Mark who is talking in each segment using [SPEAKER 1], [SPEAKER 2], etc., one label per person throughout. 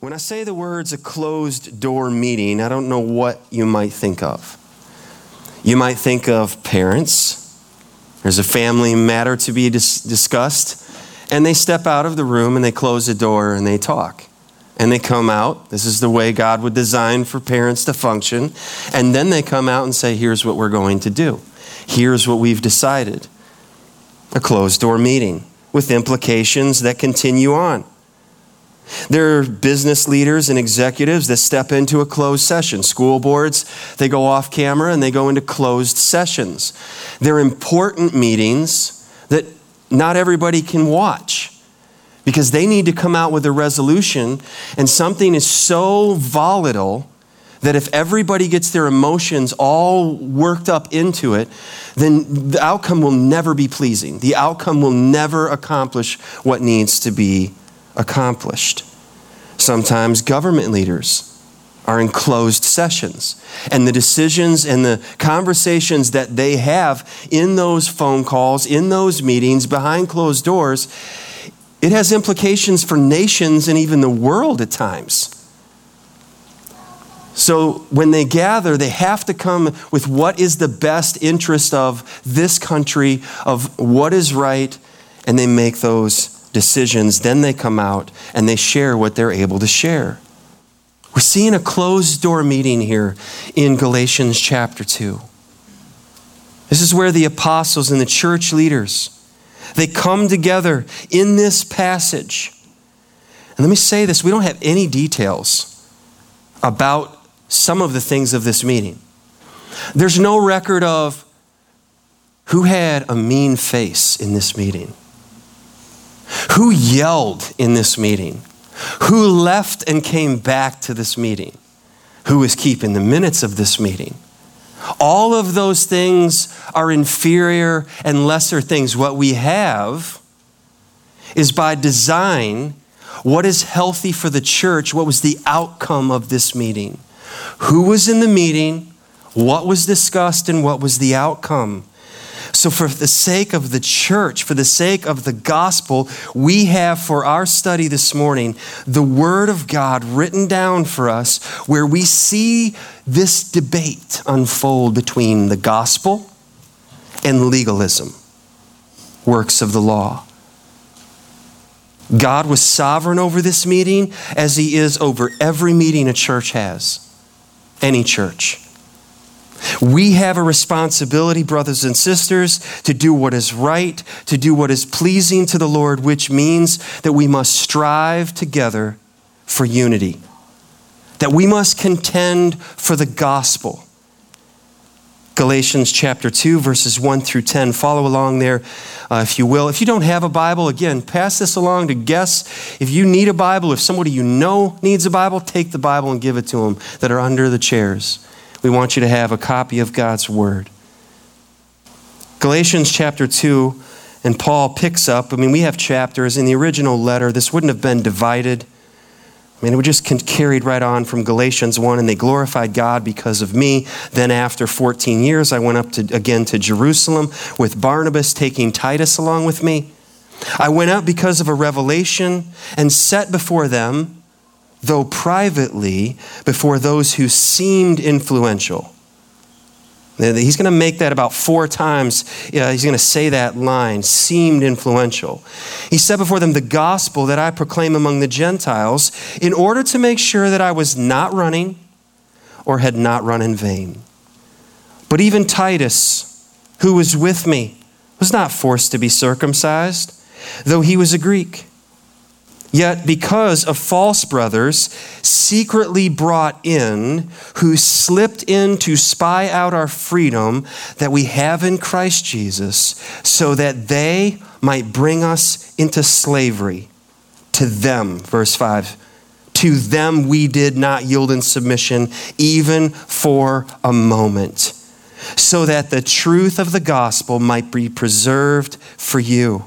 [SPEAKER 1] When I say the words a closed door meeting, I don't know what you might think of. You might think of parents. There's a family matter to be dis- discussed, and they step out of the room and they close the door and they talk. And they come out. This is the way God would design for parents to function. And then they come out and say, Here's what we're going to do. Here's what we've decided. A closed door meeting with implications that continue on. There are business leaders and executives that step into a closed session. School boards, they go off camera and they go into closed sessions. They're important meetings that not everybody can watch because they need to come out with a resolution, and something is so volatile that if everybody gets their emotions all worked up into it, then the outcome will never be pleasing. The outcome will never accomplish what needs to be accomplished. Sometimes government leaders are in closed sessions. And the decisions and the conversations that they have in those phone calls, in those meetings, behind closed doors, it has implications for nations and even the world at times. So when they gather, they have to come with what is the best interest of this country, of what is right, and they make those decisions. Then they come out and they share what they're able to share. We're seeing a closed door meeting here in Galatians chapter 2. This is where the apostles and the church leaders they come together in this passage. And let me say this, we don't have any details about some of the things of this meeting. There's no record of who had a mean face in this meeting. Who yelled in this meeting? Who left and came back to this meeting? Who is keeping the minutes of this meeting? All of those things are inferior and lesser things. What we have is by design what is healthy for the church, what was the outcome of this meeting. Who was in the meeting, what was discussed, and what was the outcome. So, for the sake of the church, for the sake of the gospel, we have for our study this morning the Word of God written down for us where we see this debate unfold between the gospel and legalism, works of the law. God was sovereign over this meeting as He is over every meeting a church has, any church. We have a responsibility, brothers and sisters, to do what is right, to do what is pleasing to the Lord, which means that we must strive together for unity, that we must contend for the gospel. Galatians chapter 2, verses 1 through 10. Follow along there, uh, if you will. If you don't have a Bible, again, pass this along to guests. If you need a Bible, if somebody you know needs a Bible, take the Bible and give it to them that are under the chairs. We want you to have a copy of God's Word. Galatians chapter 2, and Paul picks up. I mean, we have chapters in the original letter. This wouldn't have been divided. I mean, it would just carried right on from Galatians 1, and they glorified God because of me. Then, after 14 years, I went up to, again to Jerusalem with Barnabas, taking Titus along with me. I went out because of a revelation and set before them though privately, before those who seemed influential. He's going to make that about four times. Uh, he's going to say that line, seemed influential. He said before them, The gospel that I proclaim among the Gentiles, in order to make sure that I was not running or had not run in vain. But even Titus, who was with me, was not forced to be circumcised, though he was a Greek Yet, because of false brothers secretly brought in, who slipped in to spy out our freedom that we have in Christ Jesus, so that they might bring us into slavery to them. Verse 5 To them we did not yield in submission, even for a moment, so that the truth of the gospel might be preserved for you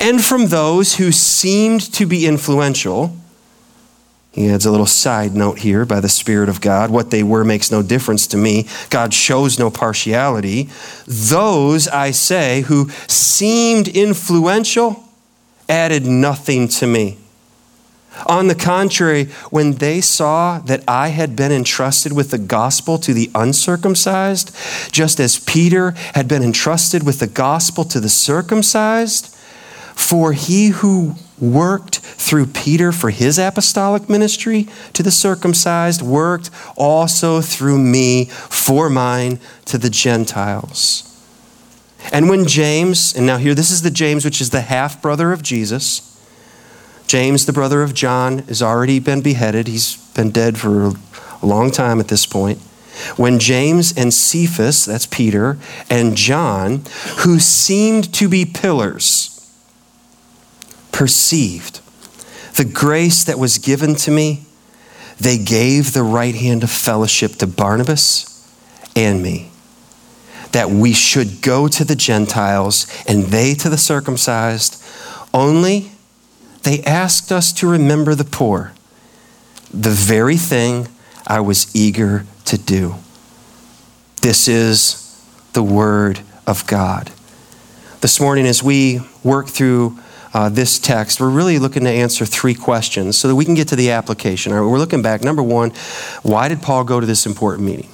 [SPEAKER 1] and from those who seemed to be influential. He adds a little side note here by the Spirit of God. What they were makes no difference to me. God shows no partiality. Those, I say, who seemed influential added nothing to me. On the contrary, when they saw that I had been entrusted with the gospel to the uncircumcised, just as Peter had been entrusted with the gospel to the circumcised, for he who worked through Peter for his apostolic ministry to the circumcised worked also through me for mine to the Gentiles. And when James, and now here this is the James which is the half brother of Jesus, James, the brother of John, has already been beheaded. He's been dead for a long time at this point. When James and Cephas, that's Peter, and John, who seemed to be pillars, perceived the grace that was given to me, they gave the right hand of fellowship to Barnabas and me, that we should go to the Gentiles and they to the circumcised. Only they asked us to remember the poor, the very thing I was eager to do. This is the Word of God. This morning, as we work through uh, this text, we're really looking to answer three questions so that we can get to the application. Right, we're looking back. Number one, why did Paul go to this important meeting?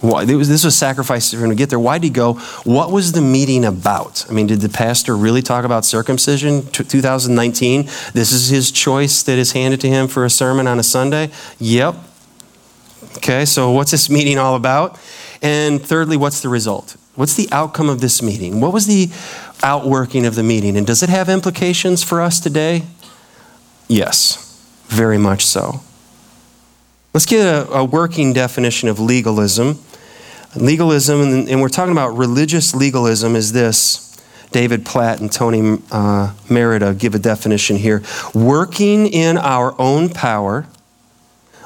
[SPEAKER 1] Why, was, this was sacrifice for him to get there. Why did he go? What was the meeting about? I mean, did the pastor really talk about circumcision? T- 2019. This is his choice that is handed to him for a sermon on a Sunday. Yep. Okay, so what's this meeting all about? And thirdly, what's the result? What's the outcome of this meeting? What was the outworking of the meeting? And does it have implications for us today? Yes, very much so. Let's get a, a working definition of legalism. Legalism, and we're talking about religious legalism, is this. David Platt and Tony uh, Merida give a definition here. Working in our own power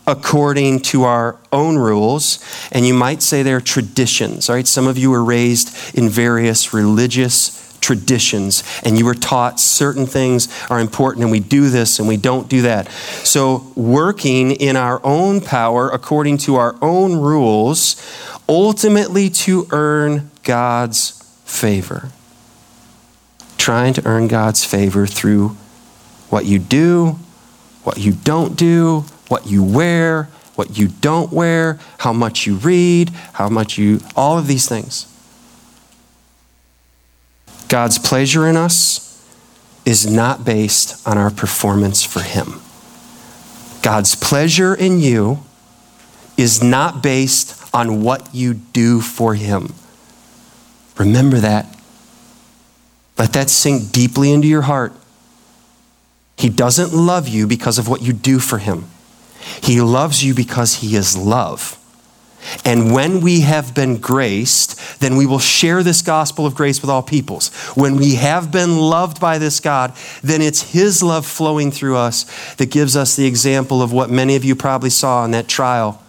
[SPEAKER 1] according to our own rules, and you might say they're traditions. Right, some of you were raised in various religious traditions, and you were taught certain things are important, and we do this and we don't do that. So, working in our own power according to our own rules, ultimately to earn God's favor. Trying to earn God's favor through what you do, what you don't do, what you wear, what you don't wear, how much you read, how much you, all of these things. God's pleasure in us is not based on our performance for Him. God's pleasure in you is not based on what you do for Him. Remember that. Let that sink deeply into your heart. He doesn't love you because of what you do for Him, He loves you because He is love. And when we have been graced, then we will share this gospel of grace with all peoples. When we have been loved by this God, then it's His love flowing through us that gives us the example of what many of you probably saw in that trial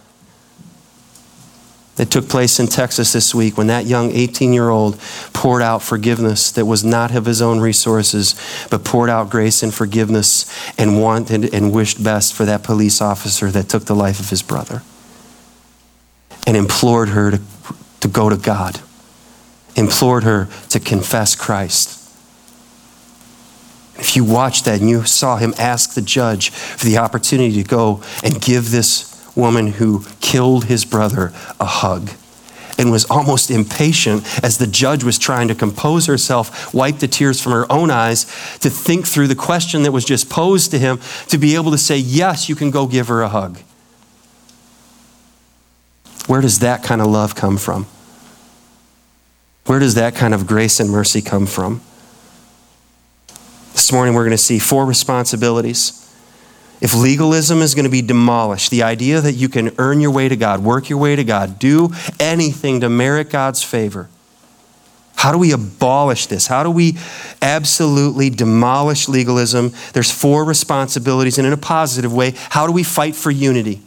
[SPEAKER 1] that took place in Texas this week when that young 18 year old poured out forgiveness that was not of his own resources, but poured out grace and forgiveness and wanted and wished best for that police officer that took the life of his brother and implored her to, to go to God, implored her to confess Christ. If you watched that and you saw him ask the judge for the opportunity to go and give this woman who killed his brother a hug and was almost impatient as the judge was trying to compose herself, wipe the tears from her own eyes, to think through the question that was just posed to him, to be able to say, Yes, you can go give her a hug. Where does that kind of love come from? Where does that kind of grace and mercy come from? This morning, we're going to see four responsibilities. If legalism is going to be demolished, the idea that you can earn your way to God, work your way to God, do anything to merit God's favor, how do we abolish this? How do we absolutely demolish legalism? There's four responsibilities, and in a positive way, how do we fight for unity?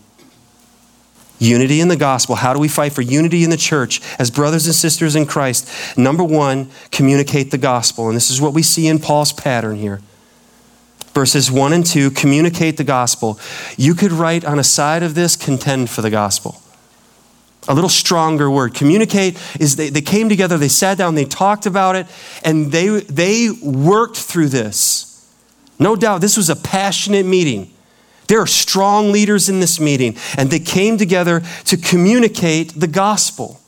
[SPEAKER 1] Unity in the gospel. How do we fight for unity in the church as brothers and sisters in Christ? Number one, communicate the gospel. And this is what we see in Paul's pattern here. Verses one and two, communicate the gospel. You could write on a side of this, contend for the gospel. A little stronger word. Communicate is they, they came together, they sat down, they talked about it, and they, they worked through this No doubt, this was a passionate meeting. There are strong leaders in this meeting, and they came together to communicate the gospel.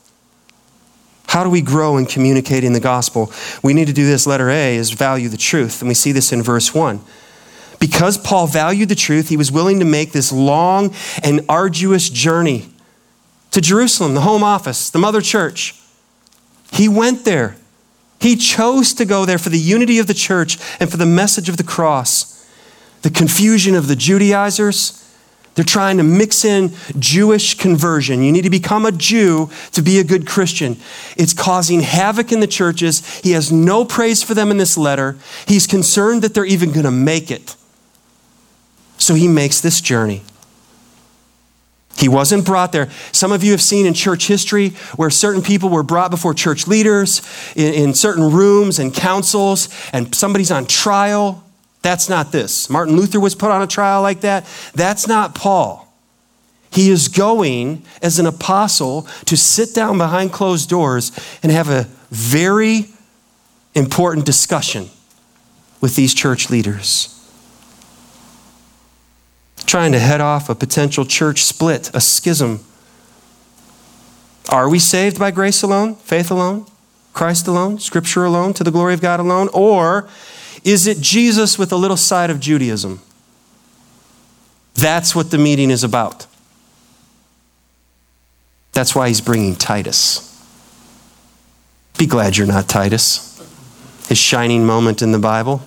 [SPEAKER 1] How do we grow in communicating the gospel? We need to do this. Letter A is value the truth, and we see this in verse 1. Because Paul valued the truth, he was willing to make this long and arduous journey to Jerusalem, the home office, the mother church. He went there. He chose to go there for the unity of the church and for the message of the cross. The confusion of the Judaizers, they're trying to mix in Jewish conversion. You need to become a Jew to be a good Christian. It's causing havoc in the churches. He has no praise for them in this letter. He's concerned that they're even going to make it. So he makes this journey. He wasn't brought there. Some of you have seen in church history where certain people were brought before church leaders in, in, certain rooms and councils, and somebody's on trial. That's not this. Martin Luther was put on a trial like that. That's not Paul. He is going as an apostle to sit down behind closed doors and have a very important discussion with these church leaders trying to head off a potential church split, a schism. Are we saved by grace alone, faith alone, Christ alone, Scripture alone, to the glory of God alone? Or is it Jesus with a little side of Judaism? That's what the meeting is about. That's why he's bringing Titus. Be glad you're not Titus. His shining moment in the Bible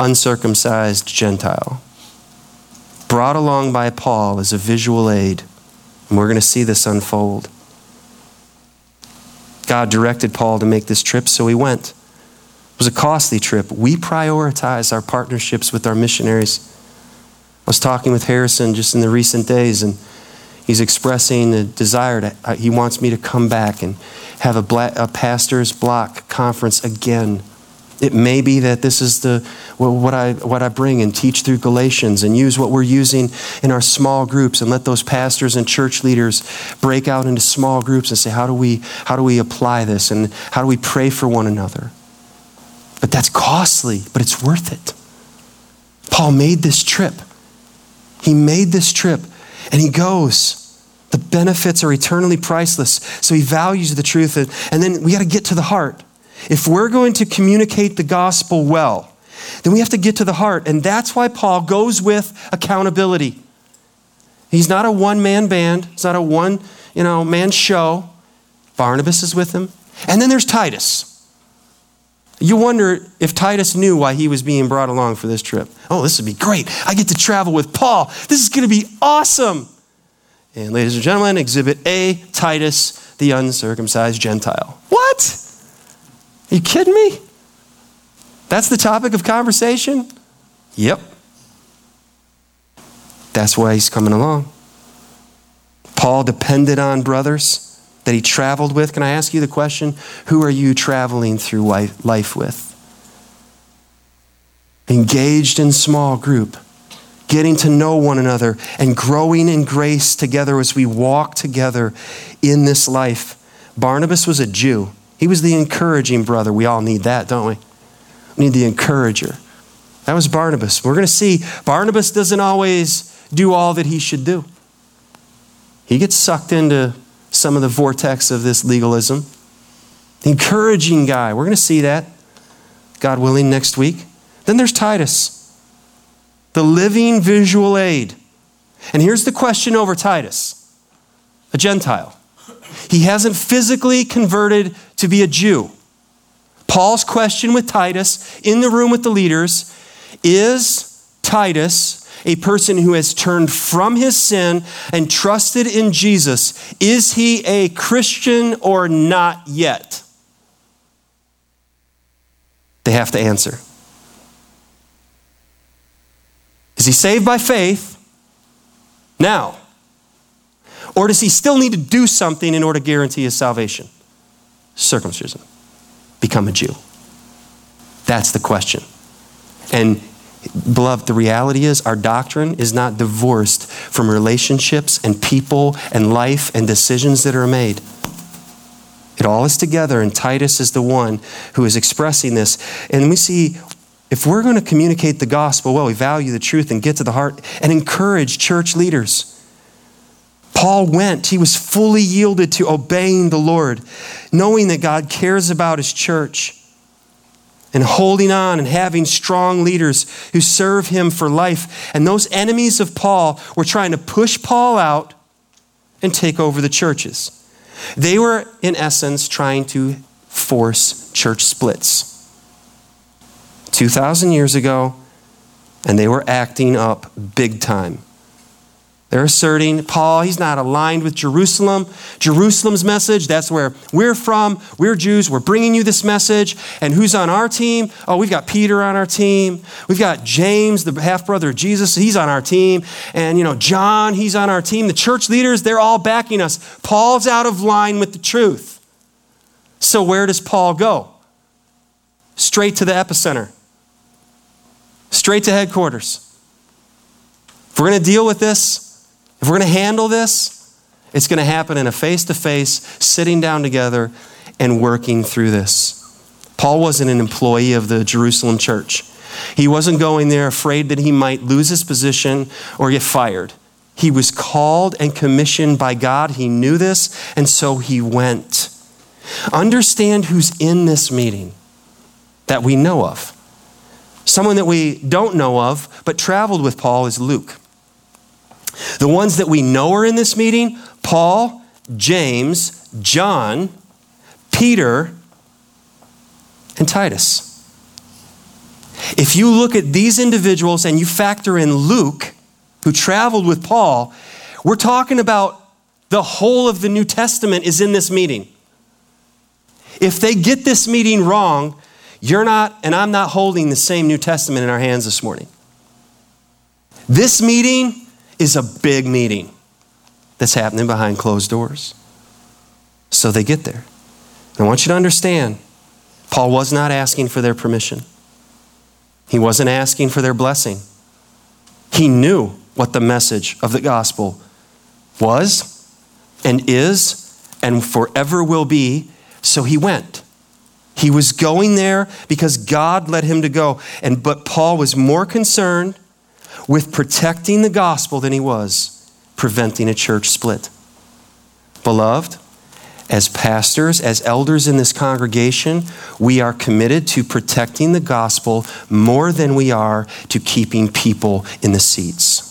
[SPEAKER 1] uncircumcised Gentile brought along by Paul as a visual aid. And we're going to see this unfold. God directed Paul to make this trip, so he went. It was a costly trip. We prioritize our partnerships with our missionaries. I was talking with Harrison just in the recent days, and he's expressing a desire to, uh, he wants me to come back and have a, a pastor's block conference again it may be that this is the what I what I bring and teach through Galatians and use what we're using in our small groups and let those pastors and church leaders break out into small groups and say how do we how do we apply this and how do we pray for one another. But that's costly, but it's worth it. Paul made this trip. He made this trip and he goes. The benefits are eternally priceless. So he values the truth. And then we got to get to the heart. If we're going to communicate the gospel well, then we have to get to the heart. And that's why Paul goes with accountability. He's not a one man band, it's not a one you know, man show. Barnabas is with him. And then there's Titus. You wonder if Titus knew why he was being brought along for this trip. Oh, this would be great. I get to travel with Paul. This is going to be awesome. And ladies and gentlemen, exhibit A Titus, the uncircumcised Gentile. Are you kidding me? That's the topic of conversation? Yep. That's why he's coming along. Paul depended on brothers that he traveled with. Can I ask you the question? Who are you traveling through life with? Engaged in small group, getting to know one another, and growing in grace together as we walk together in this life. Barnabas was a Jew. He was the encouraging brother. We all need that, don't we? We need the encourager. That was Barnabas. We're going to see Barnabas doesn't always do all that he should do. He gets sucked into some of the vortex of this legalism. The encouraging guy. We're going to see that, God willing, next week. Then there's Titus, the living visual aid. And here's the question over Titus a Gentile. He hasn't physically converted to be a Jew. Paul's question with Titus in the room with the leaders is Titus a person who has turned from his sin and trusted in Jesus? Is he a Christian or not yet? They have to answer. Is he saved by faith now? Or does he still need to do something in order to guarantee his salvation? Circumcision. Become a Jew. That's the question. And beloved, the reality is our doctrine is not divorced from relationships and people and life and decisions that are made. It all is together, and Titus is the one who is expressing this. And we see if we're going to communicate the gospel well, we value the truth and get to the heart and encourage church leaders. Paul went, he was fully yielded to obeying the Lord, knowing that God cares about his church and holding on and having strong leaders who serve him for life. And those enemies of Paul were trying to push Paul out and take over the churches. They were, in essence, trying to force church splits. 2,000 years ago, and they were acting up big time. They're asserting Paul, he's not aligned with Jerusalem. Jerusalem's message, that's where we're from. We're Jews. We're bringing you this message. And who's on our team? Oh, we've got Peter on our team. We've got James, the half brother of Jesus. He's on our team. And, you know, John, he's on our team. The church leaders, they're all backing us. Paul's out of line with the truth. So where does Paul go? Straight to the epicenter, straight to headquarters. If we're going to deal with this, if we're going to handle this, it's going to happen in a face to face, sitting down together and working through this. Paul wasn't an employee of the Jerusalem church. He wasn't going there afraid that he might lose his position or get fired. He was called and commissioned by God. He knew this, and so he went. Understand who's in this meeting that we know of. Someone that we don't know of, but traveled with Paul, is Luke. The ones that we know are in this meeting Paul, James, John, Peter, and Titus. If you look at these individuals and you factor in Luke, who traveled with Paul, we're talking about the whole of the New Testament is in this meeting. If they get this meeting wrong, you're not, and I'm not holding the same New Testament in our hands this morning. This meeting is a big meeting that's happening behind closed doors. So they get there. I want you to understand Paul was not asking for their permission, he wasn't asking for their blessing. He knew what the message of the gospel was and is and forever will be, so he went. He was going there because God led him to go. And but Paul was more concerned with protecting the gospel than he was preventing a church split. Beloved, as pastors, as elders in this congregation, we are committed to protecting the gospel more than we are to keeping people in the seats.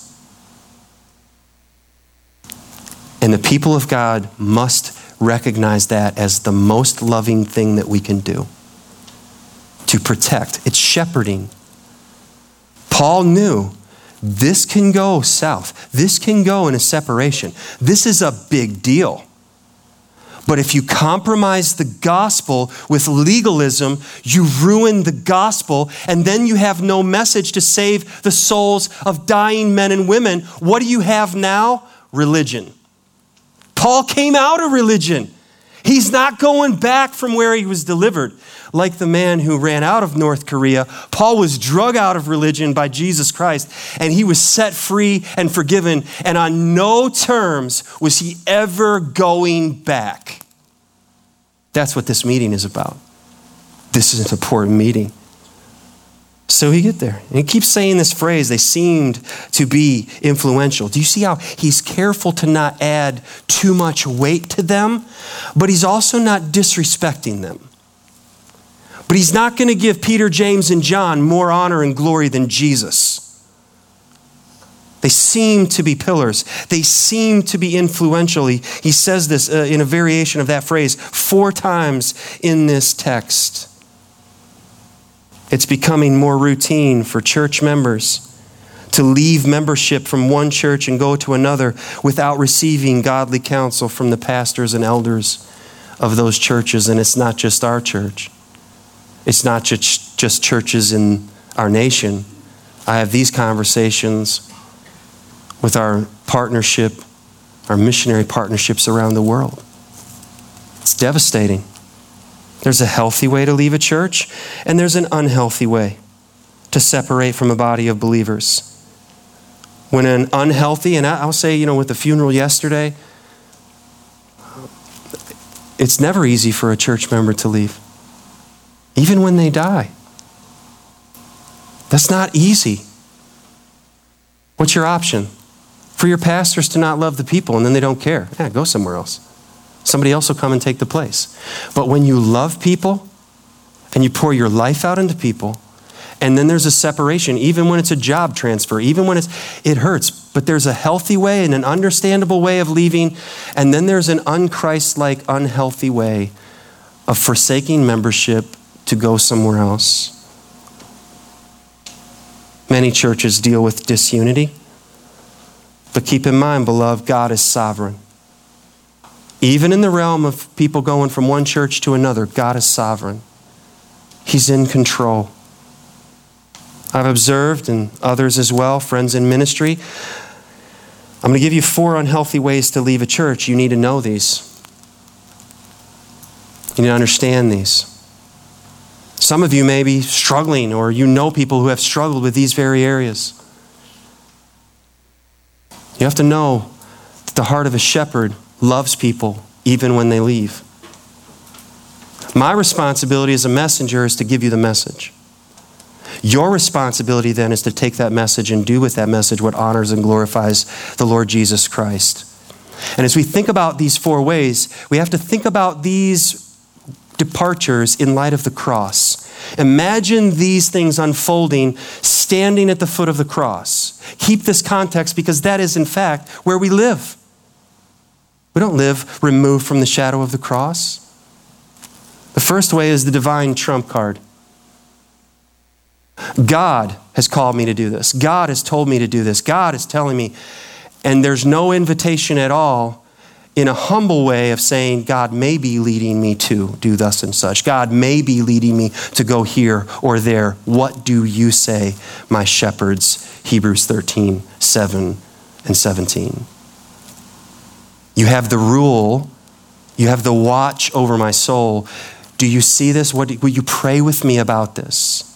[SPEAKER 1] And the people of God must recognize that as the most loving thing that we can do to protect. It's shepherding. Paul knew this can go south. This can go in a separation. This is a big deal. But if you compromise the gospel with legalism, you ruin the gospel, and then you have no message to save the souls of dying men and women. What do you have now? Religion. Paul came out of religion. He's not going back from where he was delivered like the man who ran out of North Korea. Paul was drug out of religion by Jesus Christ, and he was set free and forgiven, and on no terms was he ever going back. That's what this meeting is about. This is an important meeting. So he get there. And he keeps saying this phrase, they seemed to be influential. Do you see how he's careful to not add too much weight to them, but he's also not disrespecting them. But he's not going to give Peter, James, and John more honor and glory than Jesus. They seem to be pillars. They seem to be influential. He, he says this uh, in a variation of that phrase four times in this text. It's becoming more routine for church members to leave membership from one church and go to another without receiving godly counsel from the pastors and elders of those churches. And it's not just our church. It's not just, just churches in our nation. I have these conversations with our partnership, our missionary partnerships around the world. It's devastating. There's a healthy way to leave a church, and there's an unhealthy way to separate from a body of believers. When an unhealthy, and I'll say, you know, with the funeral yesterday, it's never easy for a church member to leave even when they die. That's not easy. What's your option? For your pastors to not love the people and then they don't care. Yeah, go somewhere else. Somebody else will come and take the place. But when you love people and you pour your life out into people, and then there's a separation, even when it's a job transfer, even when it's, it hurts, but there's a healthy way and an understandable way of leaving, and then there's an unchrist-like, unhealthy way of forsaking membership to go somewhere else. Many churches deal with disunity, but keep in mind, beloved, God is sovereign. Even in the realm of people going from one church to another, God is sovereign. He's in control. I've observed, and others as well, friends in ministry. I'm going to give you four unhealthy ways to leave a church. You need to know these. You need to understand these. Some of you may be struggling, or you know people who have struggled with these very areas. You have to know that the heart of a shepherd loves people even when they leave. My responsibility as a messenger is to give you the message. Your responsibility then is to take that message and do with that message what honors and glorifies the Lord Jesus Christ. And as we think about these four ways, we have to think about these departures in light of the cross. Imagine these things unfolding standing at the foot of the cross. Keep this context because that is, in fact, where we live. We don't live removed from the shadow of the cross. The first way is the divine trump card. God has called me to do this. God has told me to do this. God is telling me. And there's no invitation at all in a humble way of saying, God may be leading me to do thus and such. God may be leading me to go here or there. What do you say, my shepherds? Hebrews 13, 7 and 17. You have the rule, you have the watch over my soul. Do you see this? What, will you pray with me about this?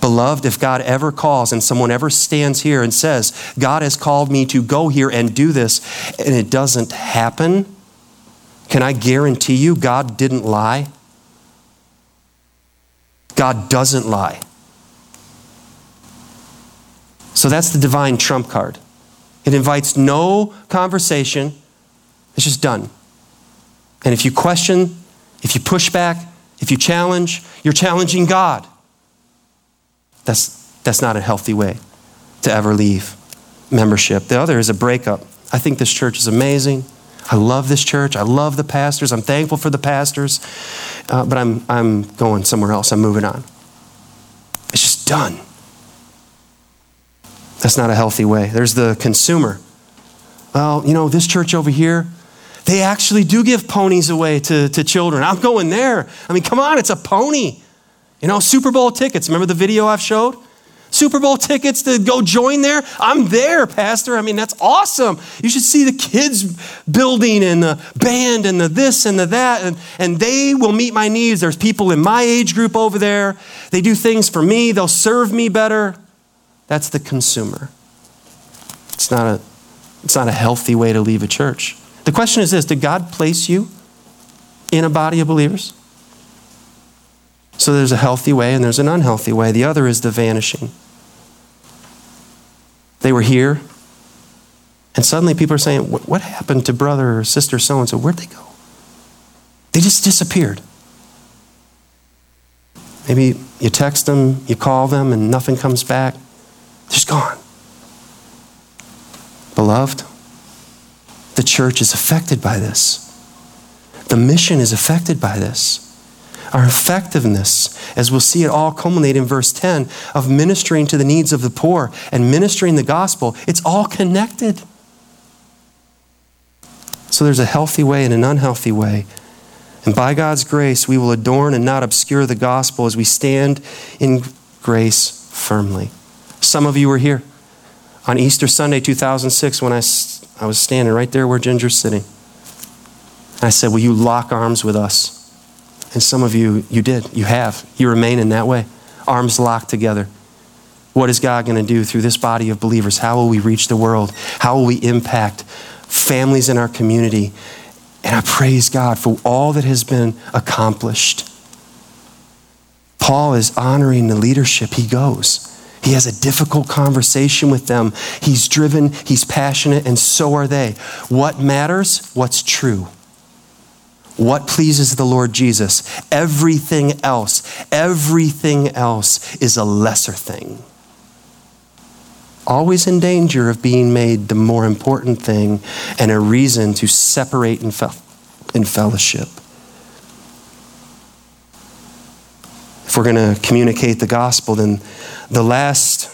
[SPEAKER 1] Beloved, if God ever calls and someone ever stands here and says, God has called me to go here and do this, and it doesn't happen, can I guarantee you God didn't lie? God doesn't lie. So that's the divine trump card. It invites no conversation, it's just done. And if you question, if you push back, if you challenge, you're challenging God. That's, that's not a healthy way to ever leave membership. The other is a breakup. I think this church is amazing. I love this church. I love the pastors. I'm thankful for the pastors. Uh, but I'm, I'm going somewhere else. I'm moving on. It's just done. That's not a healthy way. There's the consumer. Well, you know, this church over here, they actually do give ponies away to, to children. I'm going there. I mean, come on, it's a pony. You know, Super Bowl tickets. Remember the video I've showed? Super Bowl tickets to go join there? I'm there, Pastor. I mean, that's awesome. You should see the kids building and the band and the this and the that, and, and they will meet my needs. There's people in my age group over there. They do things for me, they'll serve me better. That's the consumer. It's not a, it's not a healthy way to leave a church. The question is this Did God place you in a body of believers? So there's a healthy way and there's an unhealthy way. The other is the vanishing. They were here, and suddenly people are saying, What happened to brother or sister so and so? Where'd they go? They just disappeared. Maybe you text them, you call them, and nothing comes back. They're just gone. Beloved, the church is affected by this. The mission is affected by this our effectiveness, as we'll see it all culminate in verse 10 of ministering to the needs of the poor and ministering the gospel, it's all connected. So there's a healthy way and an unhealthy way. And by God's grace, we will adorn and not obscure the gospel as we stand in grace firmly. Some of you were here on Easter Sunday 2006 when I, I was standing right there where Ginger's sitting. I said, Will you lock arms with us? And some of you, you did. You have. You remain in that way, arms locked together. What is God going to do through this body of believers? How will we reach the world? How will we impact families in our community? And I praise God for all that has been accomplished. Paul is honoring the leadership. He goes. He has a difficult conversation with them. He's driven, he's passionate, and so are they. What matters? What's true. What pleases the Lord Jesus? Everything else, everything else is a lesser thing. Always in danger of being made the more important thing and a reason to separate in, fe- in fellowship. If we're going to communicate the gospel, then the last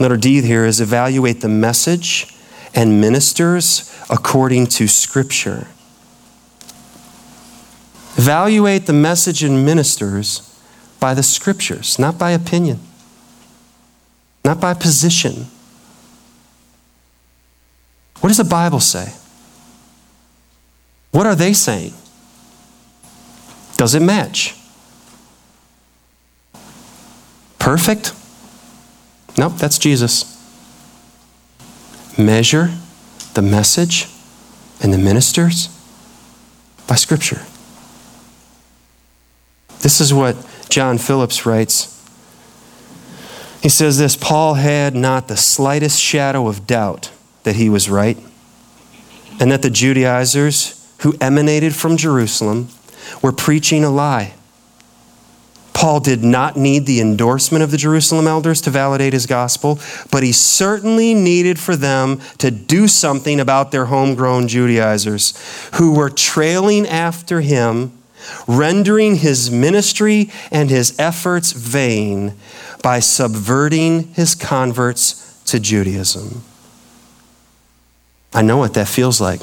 [SPEAKER 1] letter D here is evaluate the message and ministers according to Scripture. Evaluate the message and ministers by the Scriptures, not by opinion, not by position. What does the Bible say? What are they saying? Does it match? Perfect? Nope, that's Jesus. Measure the message and the ministers by Scripture. This is what John Phillips writes. He says this Paul had not the slightest shadow of doubt that he was right, and that the Judaizers who emanated from Jerusalem were preaching a lie. Paul did not need the endorsement of the Jerusalem elders to validate his gospel, but he certainly needed for them to do something about their homegrown Judaizers who were trailing after him, rendering his ministry and his efforts vain by subverting his converts to Judaism. I know what that feels like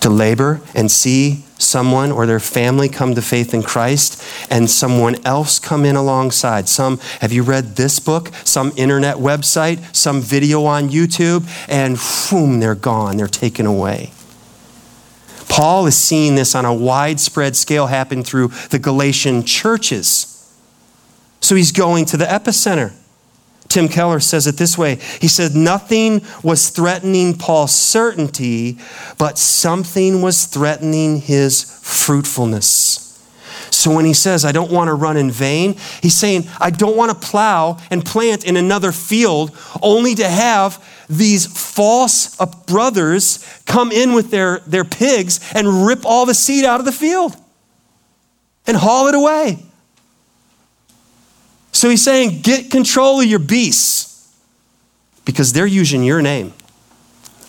[SPEAKER 1] to labor and see someone or their family come to faith in Christ and someone else come in alongside. Some, have you read this book? Some internet website, some video on YouTube, and boom, they're gone. They're taken away. Paul is seeing this on a widespread scale happen through the Galatian churches. So he's going to the epicenter. Tim Keller says it this way He said, Nothing was threatening Paul's certainty, but something was threatening his fruitfulness. So when he says, I don't want to run in vain, he's saying, I don't want to plow and plant in another field only to have these false brothers come in with their, their pigs and rip all the seed out of the field and haul it away. So he's saying, get control of your beasts because they're using your name.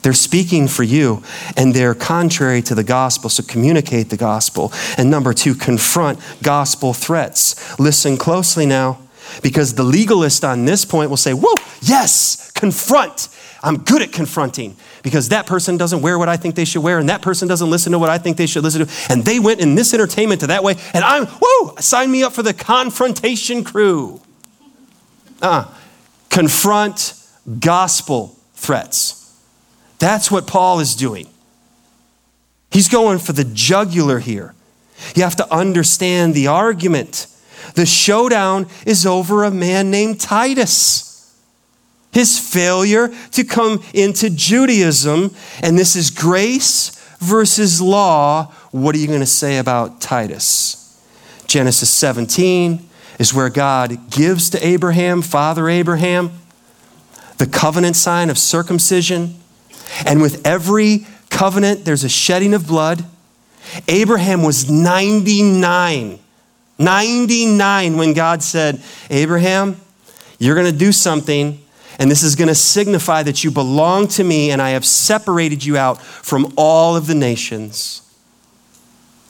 [SPEAKER 1] They're speaking for you and they're contrary to the gospel, so communicate the gospel. And number two, confront gospel threats. Listen closely now, because the legalist on this point will say, Whoa, yes, confront. I'm good at confronting because that person doesn't wear what I think they should wear, and that person doesn't listen to what I think they should listen to. And they went in this entertainment to that way, and I'm, whoo, sign me up for the confrontation crew. Uh, confront gospel threats. That's what Paul is doing. He's going for the jugular here. You have to understand the argument. The showdown is over a man named Titus his failure to come into Judaism. And this is grace versus law. What are you going to say about Titus? Genesis 17 is where God gives to Abraham, Father Abraham, the covenant sign of circumcision. And with every covenant, there's a shedding of blood. Abraham was 99. 99 when God said, Abraham, you're going to do something and this is going to signify that you belong to me and I have separated you out from all of the nations.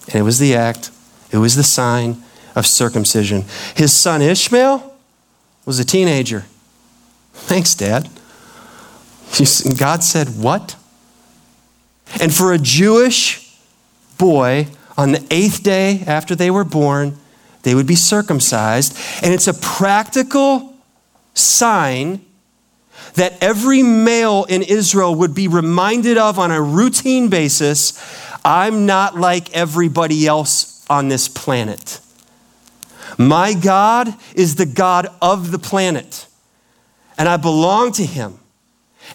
[SPEAKER 1] And it was the act, it was the sign of circumcision. His son Ishmael was a teenager. Thanks, Dad. God said, What? And for a Jewish boy, on the eighth day after they were born, they would be circumcised. And it's a practical sign that every male in Israel would be reminded of on a routine basis I'm not like everybody else on this planet. My God is the God of the planet, and I belong to Him.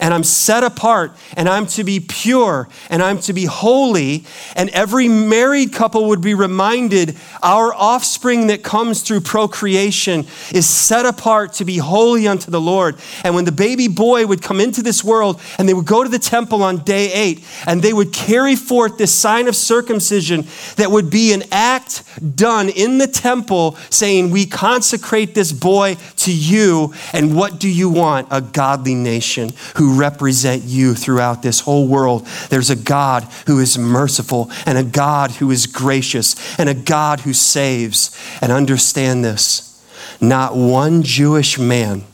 [SPEAKER 1] And I'm set apart and I'm to be pure and I'm to be holy. And every married couple would be reminded our offspring that comes through procreation is set apart to be holy unto the Lord. And when the baby boy would come into this world and they would go to the temple on day eight and they would carry forth this sign of circumcision that would be an act done in the temple saying, We consecrate this boy to you. And what do you want? A godly nation who represent you throughout this whole world. There's a God who is merciful and a God who is gracious and a God who saves. And understand this not one Jewish man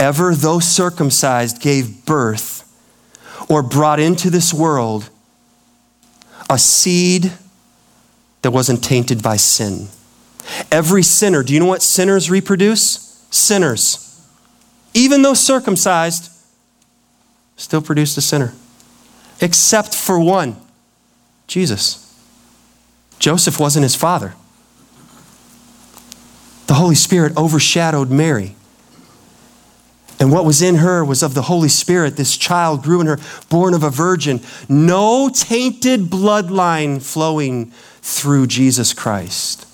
[SPEAKER 1] ever, though circumcised, gave birth or brought into this world a seed that wasn't tainted by sin. Every sinner, do you know what sinners reproduce? Sinners. Even though circumcised, still produced a sinner, except for one Jesus. Joseph wasn't his father. The Holy Spirit overshadowed Mary. And what was in her was of the Holy Spirit. This child grew in her, born of a virgin. No tainted bloodline flowing through Jesus Christ.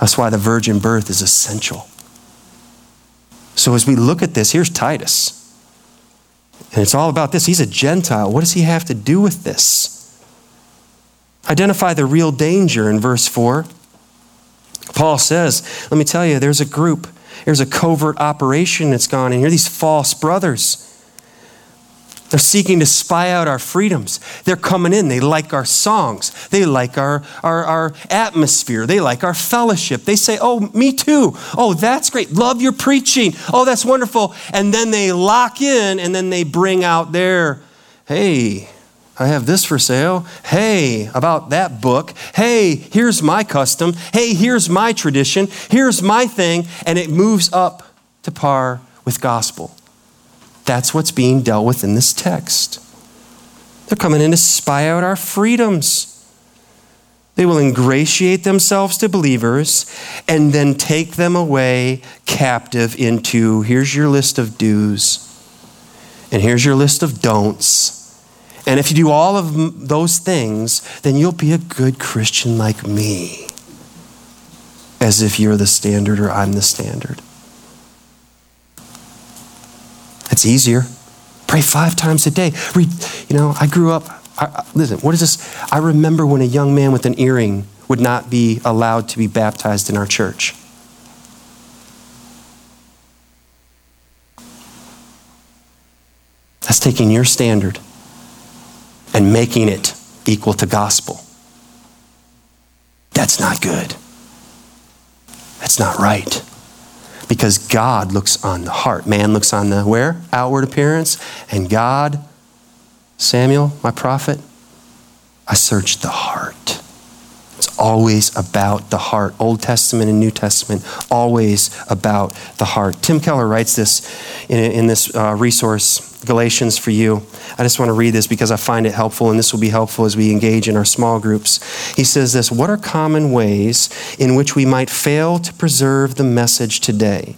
[SPEAKER 1] That's why the virgin birth is essential. So as we look at this, here's Titus. And it's all about this. He's a Gentile. What does he have to do with this? Identify the real danger in verse 4. Paul says, Let me tell you, there's a group, there's a covert operation that's gone in here, these false brothers. They're seeking to spy out our freedoms. They're coming in. They like our songs. They like our, our, our, atmosphere. They like our fellowship. They say, Oh, me too. Oh, that's great. Love your preaching. Oh, that's wonderful. And then they lock in and then they bring out their, Hey, I have this for sale. Hey, about that book. Hey, here's my custom. Hey, here's my tradition. Here's my thing. And it moves up to par with gospel. That's what's being dealt with in this text. They're coming in to spy out our freedoms. They will ingratiate themselves to believers and then take them away captive into here's your list of do's, and here's your list of don'ts. And if you do all of those things, then you'll be a good Christian like me, as if you're the standard or I'm the standard. It's easier. Pray five times a day. Read, you know, I grew up, I, listen, what is this? I remember when a young man with an earring would not be allowed to be baptized in our church. That's taking your standard and making it equal to gospel. That's not good. That's not right. Because God looks on the heart. Man looks on the where? Outward appearance. And God, Samuel, my prophet, I searched the heart. Always about the heart. Old Testament and New Testament, always about the heart. Tim Keller writes this in, in this uh, resource, Galatians for You. I just want to read this because I find it helpful, and this will be helpful as we engage in our small groups. He says this What are common ways in which we might fail to preserve the message today?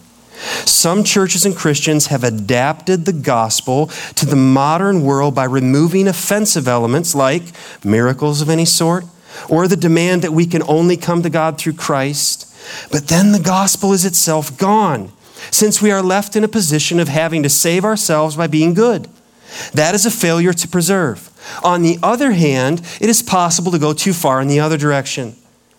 [SPEAKER 1] Some churches and Christians have adapted the gospel to the modern world by removing offensive elements like miracles of any sort or the demand that we can only come to God through Christ. But then the gospel is itself gone, since we are left in a position of having to save ourselves by being good. That is a failure to preserve. On the other hand, it is possible to go too far in the other direction.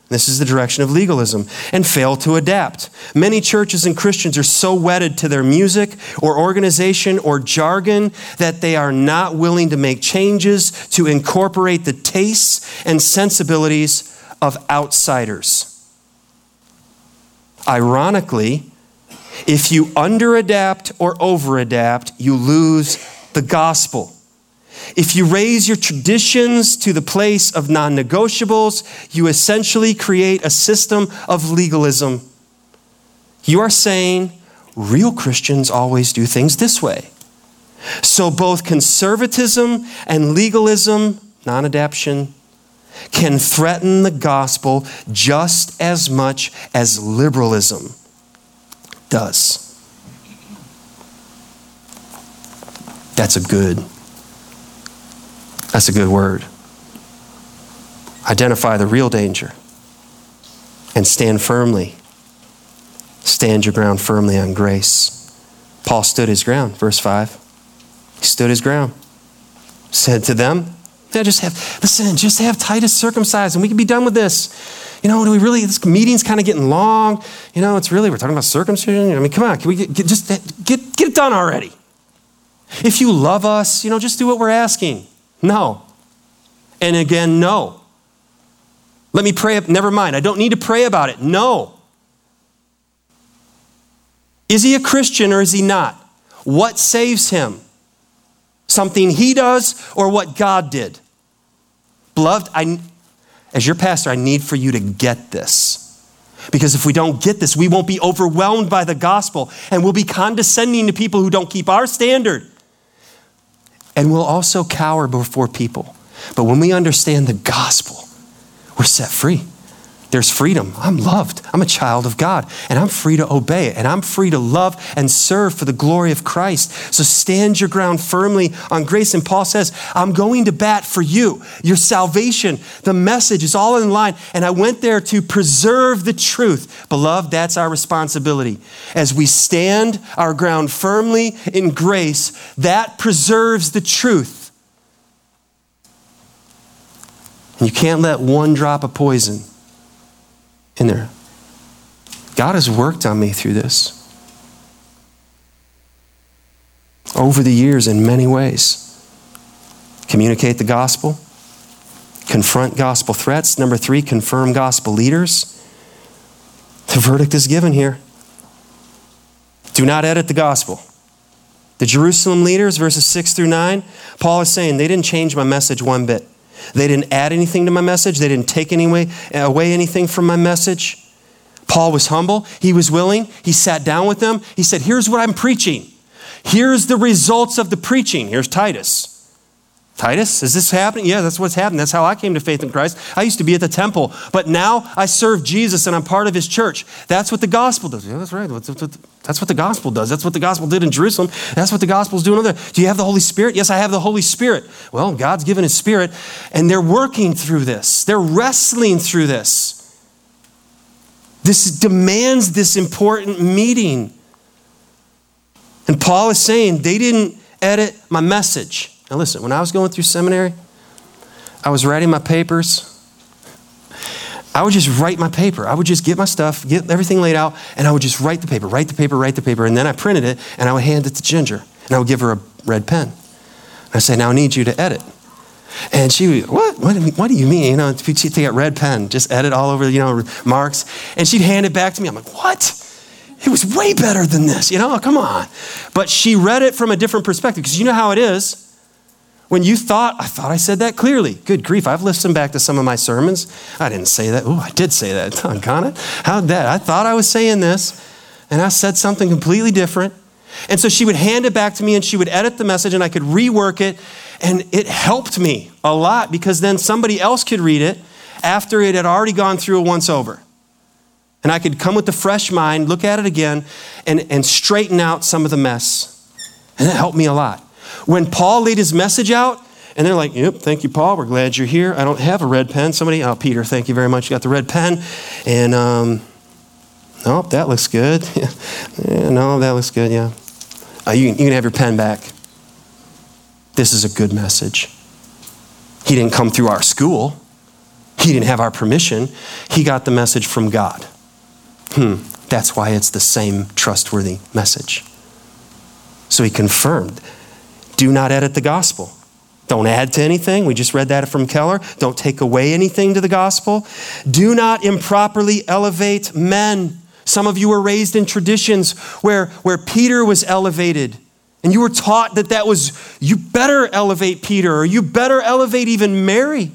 [SPEAKER 1] This is the direction of legalism and fail to adapt. Many churches and Christians are so wedded to their music or organization or jargon that they are not willing to make changes to incorporate the tastes and sensibilities of outsiders. Ironically, if you underadapt or overadapt, you lose the gospel. If you raise your traditions to the place of non negotiables, you essentially create a system of legalism. You are saying real Christians always do things this way. So both conservatism and legalism, non adaption, can threaten the gospel just as much as liberalism does. That's a good, that's a good word. Identify the real danger and stand firmly. Stand your ground firmly on grace. Paul stood his ground, verse 5. He stood his ground. Said to them, yeah, just have, listen, just have Titus circumcised and we can be done with this. You know, do we really, this meeting's kind of getting long. You know, it's really, we're talking about circumcision. I mean, come on, can we get, get, just get, get it done already? If you love us, you know, just do what we're asking. No. And again, no. Let me pray. Never mind. I don't need to pray about it. No. Is he a Christian or is he not? What saves him? Something he does or what God did? Beloved, I, as your pastor, I need for you to get this. Because if we don't get this, we won't be overwhelmed by the gospel and we'll be condescending to people who don't keep our standard. And we'll also cower before people. But when we understand the gospel, we're set free. There's freedom. I'm loved. I'm a child of God, and I'm free to obey it, and I'm free to love and serve for the glory of Christ. So stand your ground firmly on grace. And Paul says, I'm going to bat for you. Your salvation, the message is all in line. And I went there to preserve the truth. Beloved, that's our responsibility. As we stand our ground firmly in grace, that preserves the truth. And you can't let one drop of poison in there. God has worked on me through this over the years in many ways. Communicate the gospel, confront gospel threats. Number three, confirm gospel leaders. The verdict is given here. Do not edit the gospel. The Jerusalem leaders, verses 6 through 9, Paul is saying they didn't change my message one bit. They didn't add anything to my message. They didn't take away anything from my message. Paul was humble. He was willing. He sat down with them. He said, Here's what I'm preaching. Here's the results of the preaching. Here's Titus. Titus, is this happening? Yeah, that's what's happening. That's how I came to faith in Christ. I used to be at the temple, but now I serve Jesus and I'm part of his church. That's what the gospel does. Yeah, that's right. That's what the gospel does. That's what the gospel did in Jerusalem. That's what the gospel's doing over there. Do you have the Holy Spirit? Yes, I have the Holy Spirit. Well, God's given his spirit, and they're working through this. They're wrestling through this. This demands this important meeting. And Paul is saying they didn't edit my message. Now, listen, when I was going through seminary, I was writing my papers. I would just write my paper. I would just get my stuff, get everything laid out, and I would just write the paper, write the paper, write the paper. And then I printed it, and I would hand it to Ginger, and I would give her a red pen. And I say, Now I need you to edit. And she would, what? what? What do you mean? You know, she'd take a red pen, just edit all over, you know, marks. And she'd hand it back to me. I'm like, what? It was way better than this, you know, come on. But she read it from a different perspective because you know how it is when you thought, I thought I said that clearly. Good grief, I've listened back to some of my sermons. I didn't say that. Oh, I did say that. Doggone it. How'd that? I thought I was saying this, and I said something completely different. And so she would hand it back to me and she would edit the message and I could rework it. And it helped me a lot because then somebody else could read it after it had already gone through a once over. And I could come with a fresh mind, look at it again, and, and straighten out some of the mess. And it helped me a lot. When Paul laid his message out, and they're like, Yep, thank you, Paul. We're glad you're here. I don't have a red pen. Somebody, oh, Peter, thank you very much. You got the red pen. And, um, nope, that looks good. yeah, no, that looks good, yeah. Uh, you, you can have your pen back. This is a good message. He didn't come through our school, he didn't have our permission. He got the message from God. Hmm, that's why it's the same trustworthy message. So he confirmed do not edit the gospel. Don't add to anything. We just read that from Keller. Don't take away anything to the gospel. Do not improperly elevate men. Some of you were raised in traditions where, where Peter was elevated. And you were taught that that was, you better elevate Peter or you better elevate even Mary.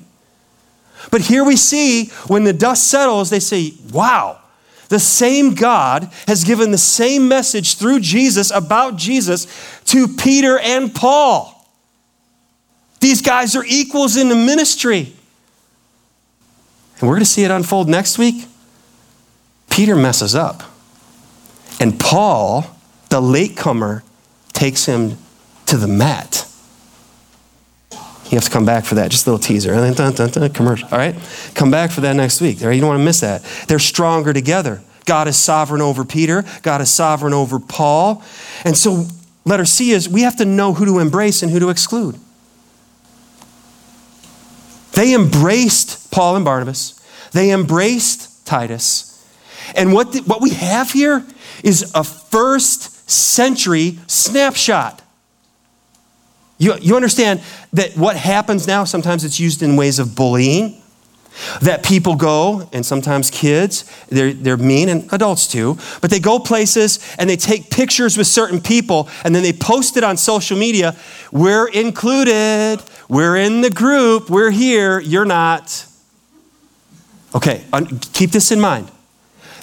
[SPEAKER 1] But here we see when the dust settles, they say, wow, the same God has given the same message through Jesus about Jesus to Peter and Paul. These guys are equals in the ministry. And we're going to see it unfold next week. Peter messes up. And Paul, the latecomer, takes him to the mat. You have to come back for that. Just a little teaser. Dun, dun, dun, commercial. All right? Come back for that next week. You don't want to miss that. They're stronger together. God is sovereign over Peter, God is sovereign over Paul. And so, letter C is we have to know who to embrace and who to exclude. They embraced Paul and Barnabas, they embraced Titus. And what, the, what we have here is a first century snapshot. You, you understand that what happens now, sometimes it's used in ways of bullying, that people go, and sometimes kids, they're, they're mean, and adults too, but they go places and they take pictures with certain people and then they post it on social media. We're included, we're in the group, we're here, you're not. Okay, keep this in mind.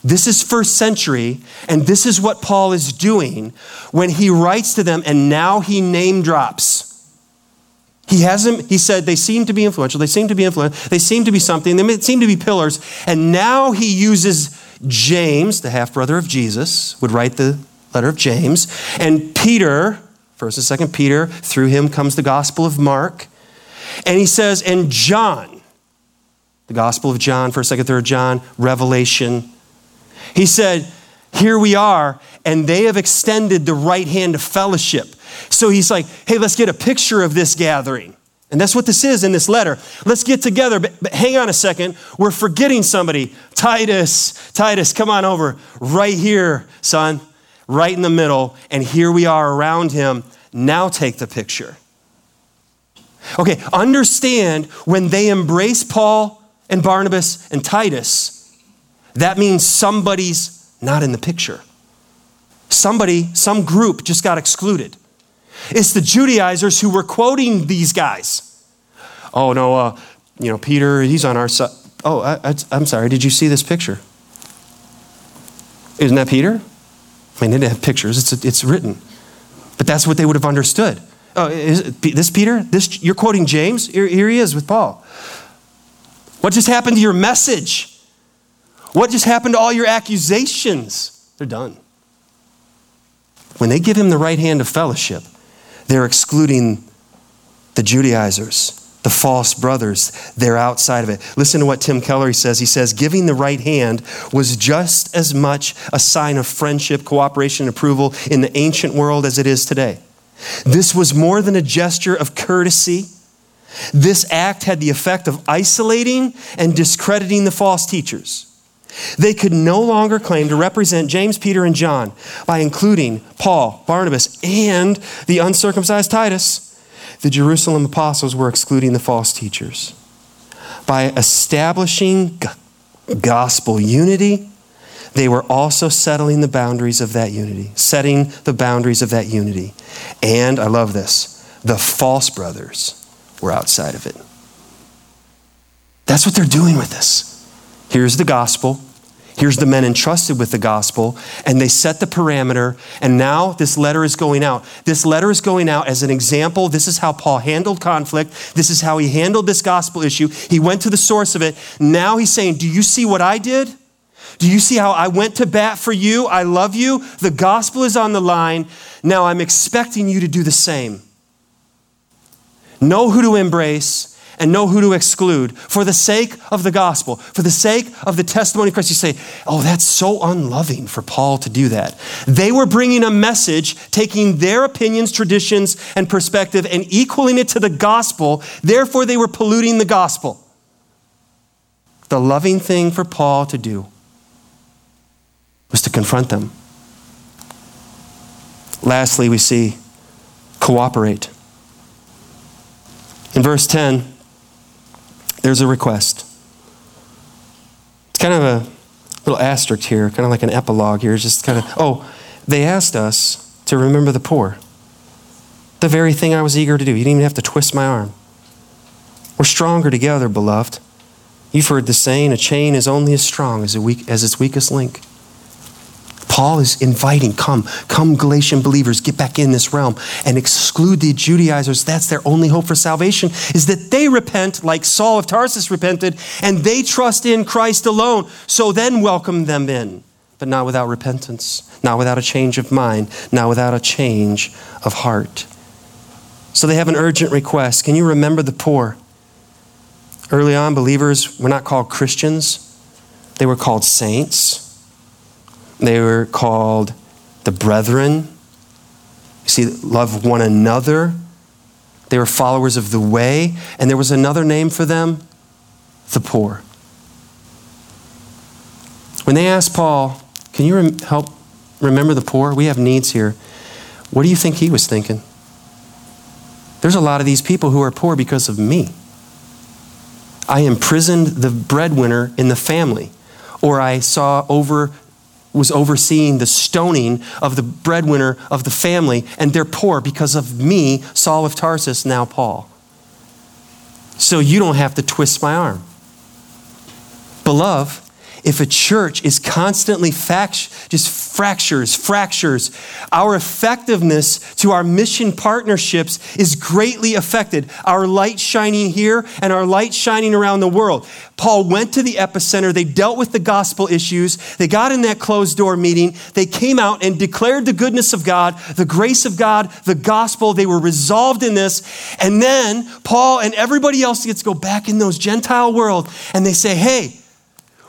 [SPEAKER 1] This is first century, and this is what Paul is doing when he writes to them, and now he name drops. He has them, he said, they seem to be influential, they seem to be influential, they seem to be something, they seem to be pillars. And now he uses James, the half brother of Jesus, would write the letter of James, and Peter, first and second Peter, through him comes the gospel of Mark. And he says, and John, the gospel of John, first, second, third John, Revelation, he said, Here we are, and they have extended the right hand of fellowship. So he's like, Hey, let's get a picture of this gathering. And that's what this is in this letter. Let's get together. But, but, hang on a second. We're forgetting somebody. Titus, Titus, come on over. Right here, son. Right in the middle. And here we are around him. Now take the picture. Okay, understand when they embrace Paul and Barnabas and Titus, that means somebody's not in the picture. Somebody, some group just got excluded. It's the Judaizers who were quoting these guys. Oh, no, uh, you know, Peter, he's on our side. Oh, I, am sorry, did you see this picture? Isn't that Peter? I mean, they didn't have pictures, it's, it's written. But that's what they would have understood. Oh, is this Peter? This, you're quoting James? Here, here he is with Paul. What just happened to your message? What just happened to all your accusations? They're done. When they give him the right hand of fellowship, they're excluding the Judaizers, the false brothers. They're outside of it. Listen to what Tim Keller says. He says, giving the right hand was just as much a sign of friendship, cooperation, and approval in the ancient world as it is today. This was more than a gesture of courtesy. This act had the effect of isolating and discrediting the false teachers. They could no longer claim to represent James, Peter, and John by including Paul, Barnabas, and the uncircumcised Titus. The Jerusalem apostles were excluding the false teachers. By establishing gospel unity, they were also settling the boundaries of that unity, setting the boundaries of that unity. And I love this the false brothers were outside of it. That's what they're doing with this. Here's the gospel. Here's the men entrusted with the gospel, and they set the parameter. And now this letter is going out. This letter is going out as an example. This is how Paul handled conflict. This is how he handled this gospel issue. He went to the source of it. Now he's saying, Do you see what I did? Do you see how I went to bat for you? I love you. The gospel is on the line. Now I'm expecting you to do the same. Know who to embrace and know who to exclude for the sake of the gospel, for the sake of the testimony of Christ. You say, oh, that's so unloving for Paul to do that. They were bringing a message, taking their opinions, traditions, and perspective and equaling it to the gospel. Therefore, they were polluting the gospel. The loving thing for Paul to do was to confront them. Lastly, we see cooperate. In verse 10, there's a request. It's kind of a little asterisk here, kind of like an epilogue here. It's just kind of, oh, they asked us to remember the poor. The very thing I was eager to do. You didn't even have to twist my arm. We're stronger together, beloved. You've heard the saying, a chain is only as strong as, weak, as its weakest link. Paul is inviting, come, come, Galatian believers, get back in this realm and exclude the Judaizers. That's their only hope for salvation, is that they repent like Saul of Tarsus repented and they trust in Christ alone. So then welcome them in, but not without repentance, not without a change of mind, not without a change of heart. So they have an urgent request. Can you remember the poor? Early on, believers were not called Christians, they were called saints. They were called the brethren. You see, love one another. They were followers of the way. And there was another name for them the poor. When they asked Paul, Can you rem- help remember the poor? We have needs here. What do you think he was thinking? There's a lot of these people who are poor because of me. I imprisoned the breadwinner in the family, or I saw over was overseeing the stoning of the breadwinner of the family, and they're poor because of me, Saul of Tarsus, now Paul. So you don't have to twist my arm. Beloved, if a church is constantly fact, just fractures, fractures, our effectiveness to our mission partnerships is greatly affected. Our light shining here and our light shining around the world. Paul went to the epicenter. They dealt with the gospel issues. They got in that closed door meeting. They came out and declared the goodness of God, the grace of God, the gospel. They were resolved in this. And then Paul and everybody else gets to go back in those Gentile world and they say, hey,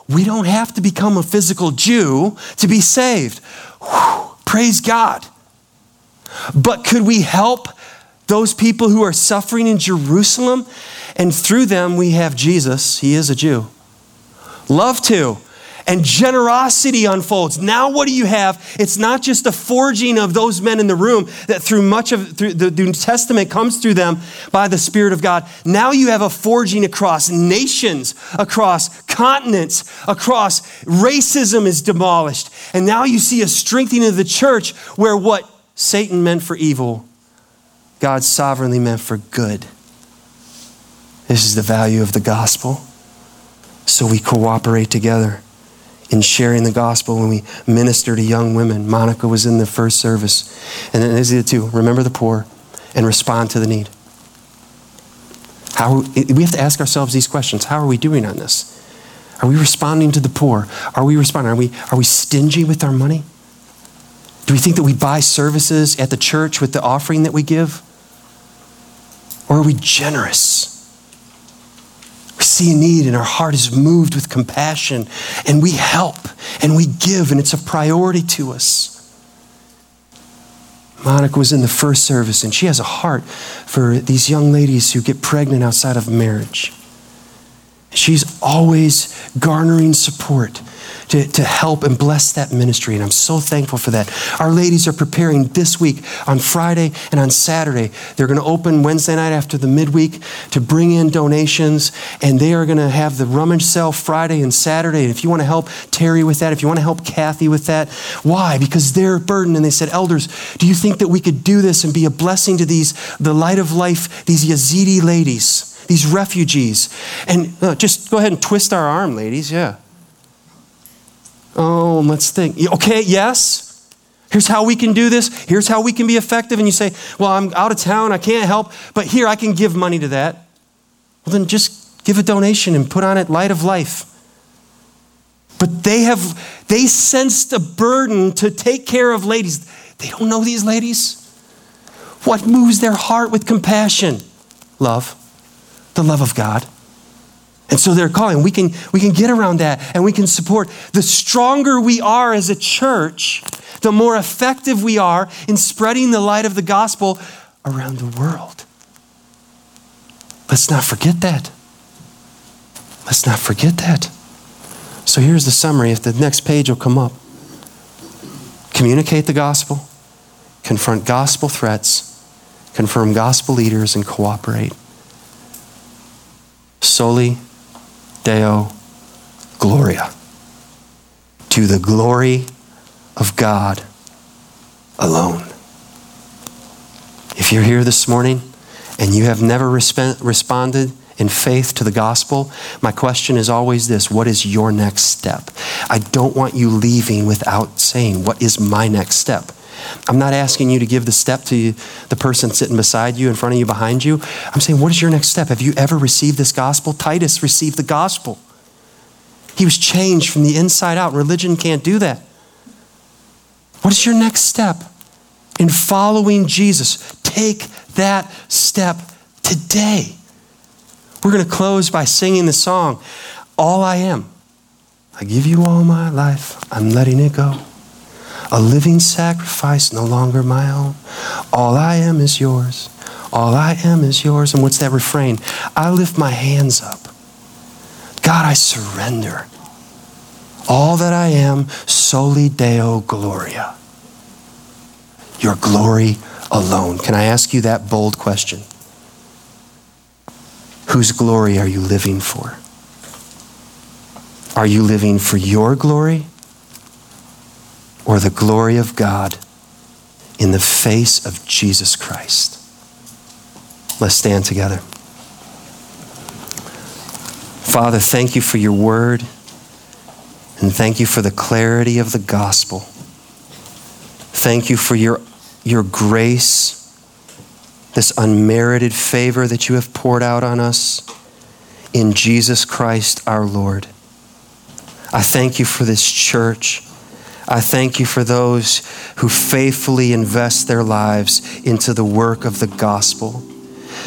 [SPEAKER 1] we don't have to become a physical Jew to be saved. Whew, praise God. But could we help those people who are suffering in Jerusalem? And through them, we have Jesus. He is a Jew. Love to and generosity unfolds. Now, what do you have? It's not just the forging of those men in the room that through much of through the New Testament comes through them by the Spirit of God. Now you have a forging across nations, across continents, across racism is demolished. And now you see a strengthening of the church where what Satan meant for evil, God sovereignly meant for good. This is the value of the gospel. So we cooperate together in sharing the gospel when we minister to young women. Monica was in the first service. And then the two remember the poor and respond to the need. How we have to ask ourselves these questions. How are we doing on this? Are we responding to the poor? Are we responding? Are we, are we stingy with our money? Do we think that we buy services at the church with the offering that we give? Or are we generous? We see a need and our heart is moved with compassion and we help and we give and it's a priority to us. Monica was in the first service and she has a heart for these young ladies who get pregnant outside of marriage. She's always garnering support to, to help and bless that ministry. And I'm so thankful for that. Our ladies are preparing this week on Friday and on Saturday. They're going to open Wednesday night after the midweek to bring in donations. And they are going to have the rummage sale Friday and Saturday. And if you want to help Terry with that, if you want to help Kathy with that, why? Because they're burdened. And they said, Elders, do you think that we could do this and be a blessing to these, the light of life, these Yazidi ladies? These refugees. And uh, just go ahead and twist our arm, ladies. Yeah. Oh, let's think. Okay, yes. Here's how we can do this. Here's how we can be effective. And you say, Well, I'm out of town. I can't help, but here I can give money to that. Well, then just give a donation and put on it light of life. But they have, they sensed a burden to take care of ladies. They don't know these ladies. What moves their heart with compassion? Love, the love of God. And so they're calling. We can, we can get around that and we can support. The stronger we are as a church, the more effective we are in spreading the light of the gospel around the world. Let's not forget that. Let's not forget that. So here's the summary. If the next page will come up communicate the gospel, confront gospel threats, confirm gospel leaders, and cooperate. Soli Deo Gloria. To the glory of God alone. If you're here this morning and you have never resp- responded in faith to the gospel, my question is always this What is your next step? I don't want you leaving without saying, What is my next step? I'm not asking you to give the step to the person sitting beside you, in front of you, behind you. I'm saying, what is your next step? Have you ever received this gospel? Titus received the gospel. He was changed from the inside out. Religion can't do that. What is your next step in following Jesus? take that step today. We're going to close by singing the song, All I Am. I give you all my life, I'm letting it go. A living sacrifice, no longer my own. All I am is yours. All I am is yours. And what's that refrain? I lift my hands up. God, I surrender. All that I am, soli Deo Gloria. Your glory alone. Can I ask you that bold question? Whose glory are you living for? Are you living for your glory or the glory of God in the face of Jesus Christ? Let's stand together. Father, thank you for your word and thank you for the clarity of the gospel. Thank you for your, your grace, this unmerited favor that you have poured out on us in Jesus Christ our Lord. I thank you for this church. I thank you for those who faithfully invest their lives into the work of the gospel.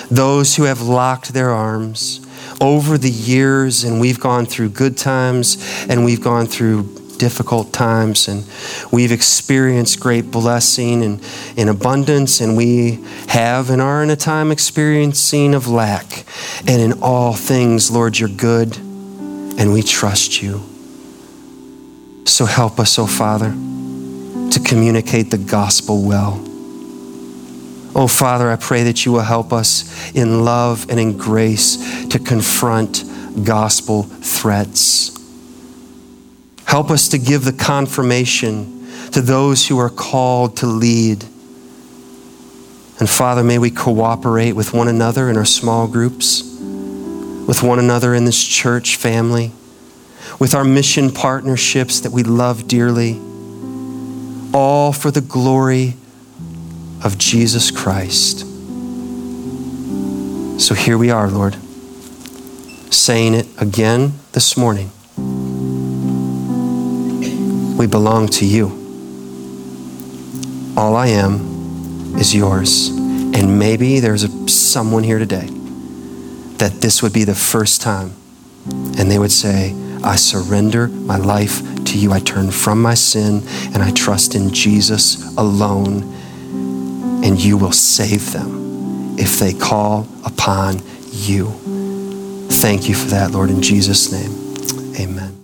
[SPEAKER 1] Those who have locked their arms over the years, and we've gone through good times and we've gone through difficult times, and we've experienced great blessing and in abundance, and we have and are in a time experiencing of lack. And in all things, Lord, you're good, and we trust you. So help us, oh Father, to communicate the gospel well. Oh Father, I pray that you will help us in love and in grace to confront gospel threats. Help us to give the confirmation to those who are called to lead. And Father, may we cooperate with one another in our small groups, with one another in this church family with our mission partnerships that we love dearly, all for the glory of Jesus Christ. So here we are, Lord, saying it again this morning. We belong to you. All I am is yours. And maybe there's a, someone here today that this would be the first time, and they would say, I surrender my life to you. I turn from my sin and I trust in Jesus alone, and you will save them if they call upon you. Thank you for that, Lord, in Jesus' name. Amen.